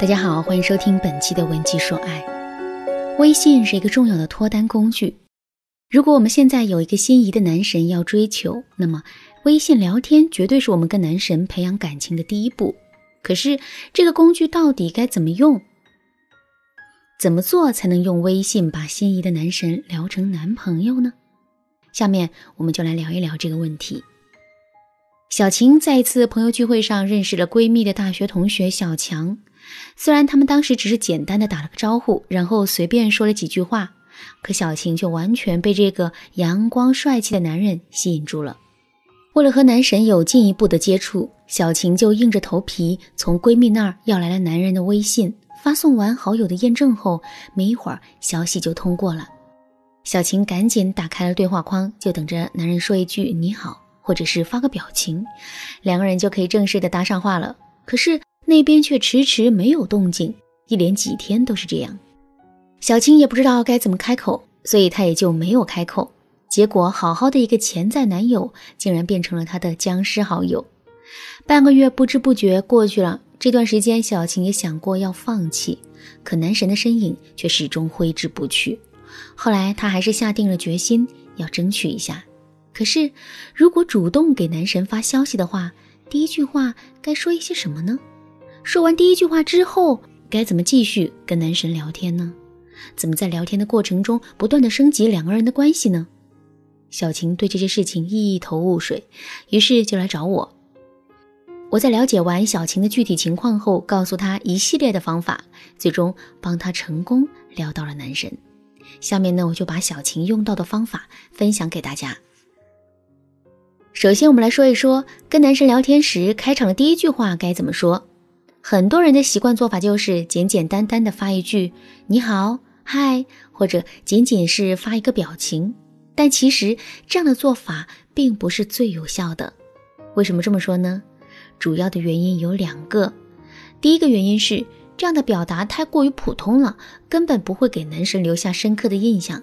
大家好，欢迎收听本期的文姬说爱。微信是一个重要的脱单工具。如果我们现在有一个心仪的男神要追求，那么微信聊天绝对是我们跟男神培养感情的第一步。可是这个工具到底该怎么用？怎么做才能用微信把心仪的男神聊成男朋友呢？下面我们就来聊一聊这个问题。小晴在一次朋友聚会上认识了闺蜜的大学同学小强。虽然他们当时只是简单的打了个招呼，然后随便说了几句话，可小晴却完全被这个阳光帅气的男人吸引住了。为了和男神有进一步的接触，小晴就硬着头皮从闺蜜那儿要来了男人的微信。发送完好友的验证后，没一会儿消息就通过了。小晴赶紧打开了对话框，就等着男人说一句“你好”，或者是发个表情，两个人就可以正式的搭上话了。可是。那边却迟迟没有动静，一连几天都是这样。小青也不知道该怎么开口，所以她也就没有开口。结果，好好的一个潜在男友，竟然变成了她的僵尸好友。半个月不知不觉过去了，这段时间，小青也想过要放弃，可男神的身影却始终挥之不去。后来，她还是下定了决心要争取一下。可是，如果主动给男神发消息的话，第一句话该说一些什么呢？说完第一句话之后，该怎么继续跟男神聊天呢？怎么在聊天的过程中不断的升级两个人的关系呢？小晴对这些事情一头雾水，于是就来找我。我在了解完小晴的具体情况后，告诉她一系列的方法，最终帮她成功撩到了男神。下面呢，我就把小晴用到的方法分享给大家。首先，我们来说一说跟男神聊天时开场的第一句话该怎么说。很多人的习惯做法就是简简单单的发一句“你好，嗨”，或者仅仅是发一个表情。但其实这样的做法并不是最有效的。为什么这么说呢？主要的原因有两个。第一个原因是这样的表达太过于普通了，根本不会给男神留下深刻的印象。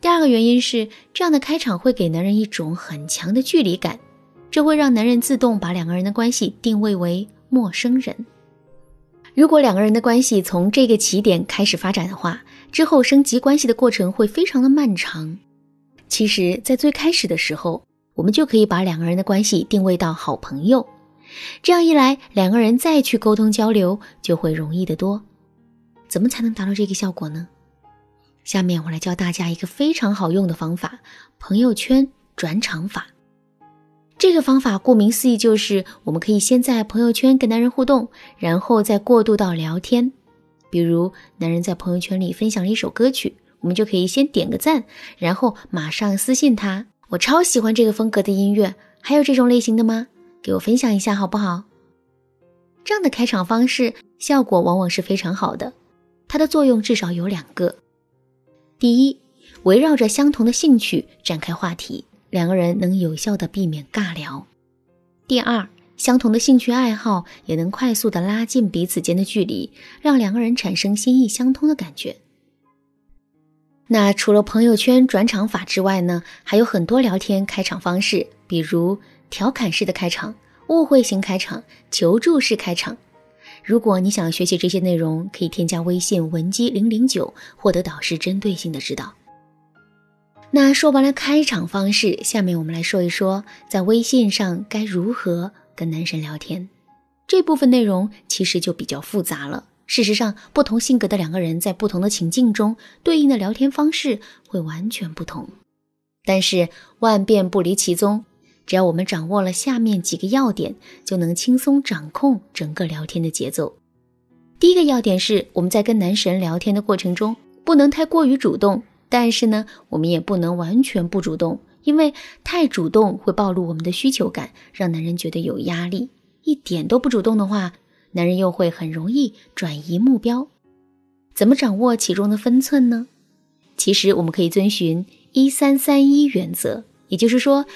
第二个原因是这样的开场会给男人一种很强的距离感，这会让男人自动把两个人的关系定位为。陌生人，如果两个人的关系从这个起点开始发展的话，之后升级关系的过程会非常的漫长。其实，在最开始的时候，我们就可以把两个人的关系定位到好朋友，这样一来，两个人再去沟通交流就会容易得多。怎么才能达到这个效果呢？下面我来教大家一个非常好用的方法——朋友圈转场法。这个方法顾名思义，就是我们可以先在朋友圈跟男人互动，然后再过渡到聊天。比如，男人在朋友圈里分享了一首歌曲，我们就可以先点个赞，然后马上私信他：“我超喜欢这个风格的音乐，还有这种类型的吗？给我分享一下好不好？”这样的开场方式效果往往是非常好的。它的作用至少有两个：第一，围绕着相同的兴趣展开话题。两个人能有效的避免尬聊。第二，相同的兴趣爱好也能快速的拉近彼此间的距离，让两个人产生心意相通的感觉。那除了朋友圈转场法之外呢，还有很多聊天开场方式，比如调侃式的开场、误会型开场、求助式开场。如果你想学习这些内容，可以添加微信文姬零零九，获得导师针对性的指导。那说完了开场方式，下面我们来说一说在微信上该如何跟男神聊天。这部分内容其实就比较复杂了。事实上，不同性格的两个人在不同的情境中，对应的聊天方式会完全不同。但是万变不离其宗，只要我们掌握了下面几个要点，就能轻松掌控整个聊天的节奏。第一个要点是，我们在跟男神聊天的过程中，不能太过于主动。但是呢，我们也不能完全不主动，因为太主动会暴露我们的需求感，让男人觉得有压力。一点都不主动的话，男人又会很容易转移目标。怎么掌握其中的分寸呢？其实我们可以遵循一三三一原则，也就是说，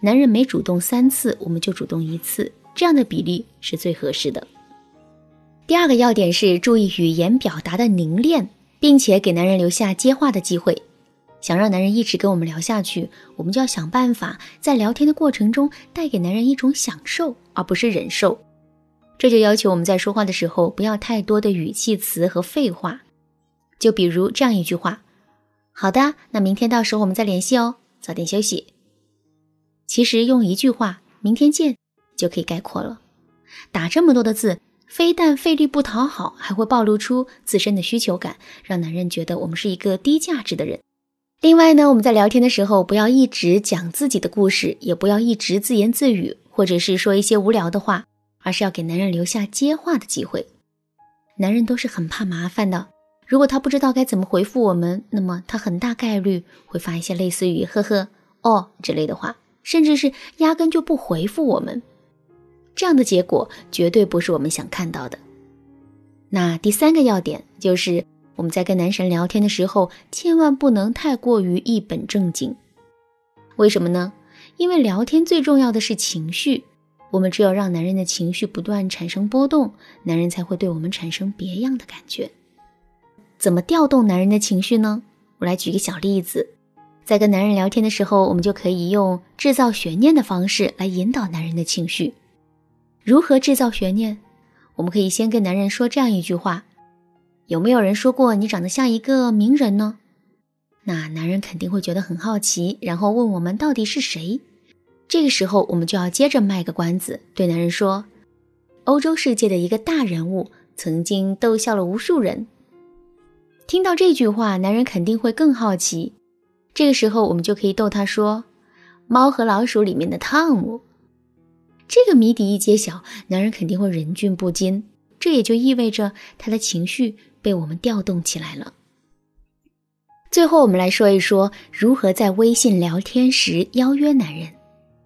男人每主动三次，我们就主动一次，这样的比例是最合适的。第二个要点是注意语言表达的凝练。并且给男人留下接话的机会，想让男人一直跟我们聊下去，我们就要想办法在聊天的过程中带给男人一种享受，而不是忍受。这就要求我们在说话的时候不要太多的语气词和废话。就比如这样一句话：“好的，那明天到时候我们再联系哦，早点休息。”其实用一句话“明天见”就可以概括了。打这么多的字，非但费力不讨好，还会暴露出自身的需求感，让男人觉得我们是一个低价值的人。另外呢，我们在聊天的时候，不要一直讲自己的故事，也不要一直自言自语，或者是说一些无聊的话，而是要给男人留下接话的机会。男人都是很怕麻烦的，如果他不知道该怎么回复我们，那么他很大概率会发一些类似于“呵呵”“哦”之类的话，甚至是压根就不回复我们。这样的结果绝对不是我们想看到的。那第三个要点就是。我们在跟男神聊天的时候，千万不能太过于一本正经。为什么呢？因为聊天最重要的是情绪，我们只有让男人的情绪不断产生波动，男人才会对我们产生别样的感觉。怎么调动男人的情绪呢？我来举个小例子，在跟男人聊天的时候，我们就可以用制造悬念的方式来引导男人的情绪。如何制造悬念？我们可以先跟男人说这样一句话。有没有人说过你长得像一个名人呢？那男人肯定会觉得很好奇，然后问我们到底是谁。这个时候，我们就要接着卖个关子，对男人说：“欧洲世界的一个大人物，曾经逗笑了无数人。”听到这句话，男人肯定会更好奇。这个时候，我们就可以逗他说：“猫和老鼠里面的汤姆。”这个谜底一揭晓，男人肯定会忍俊不禁。这也就意味着他的情绪。被我们调动起来了。最后，我们来说一说如何在微信聊天时邀约男人。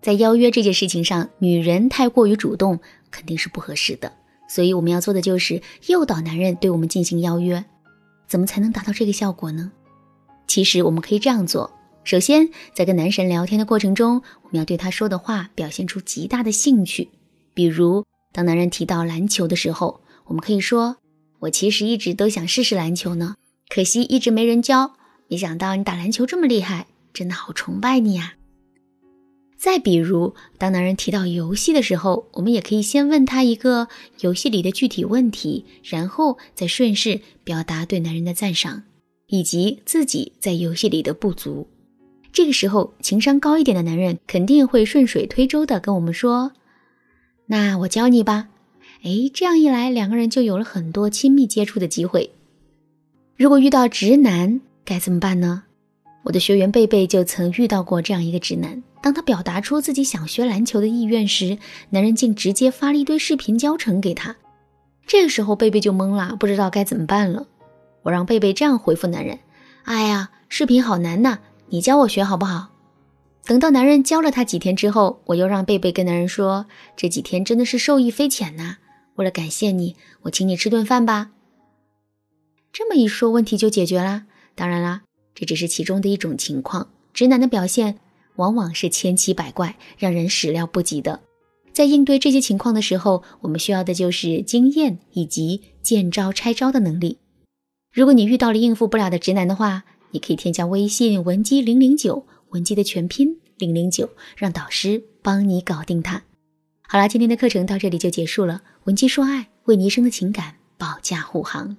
在邀约这件事情上，女人太过于主动肯定是不合适的，所以我们要做的就是诱导男人对我们进行邀约。怎么才能达到这个效果呢？其实我们可以这样做：首先，在跟男神聊天的过程中，我们要对他说的话表现出极大的兴趣。比如，当男人提到篮球的时候，我们可以说。我其实一直都想试试篮球呢，可惜一直没人教。没想到你打篮球这么厉害，真的好崇拜你呀！再比如，当男人提到游戏的时候，我们也可以先问他一个游戏里的具体问题，然后再顺势表达对男人的赞赏，以及自己在游戏里的不足。这个时候，情商高一点的男人肯定会顺水推舟的跟我们说：“那我教你吧。”哎，这样一来，两个人就有了很多亲密接触的机会。如果遇到直男该怎么办呢？我的学员贝贝就曾遇到过这样一个直男。当他表达出自己想学篮球的意愿时，男人竟直接发了一堆视频教程给他。这个时候，贝贝就懵了，不知道该怎么办了。我让贝贝这样回复男人：“哎呀，视频好难呐，你教我学好不好？”等到男人教了他几天之后，我又让贝贝跟男人说：“这几天真的是受益匪浅呐。”为了感谢你，我请你吃顿饭吧。这么一说，问题就解决啦。当然啦，这只是其中的一种情况。直男的表现往往是千奇百怪，让人始料不及的。在应对这些情况的时候，我们需要的就是经验以及见招拆招的能力。如果你遇到了应付不了的直男的话，你可以添加微信文姬零零九，文姬的全拼零零九，让导师帮你搞定它。好啦，今天的课程到这里就结束了。文姬说爱，为你一生的情感保驾护航。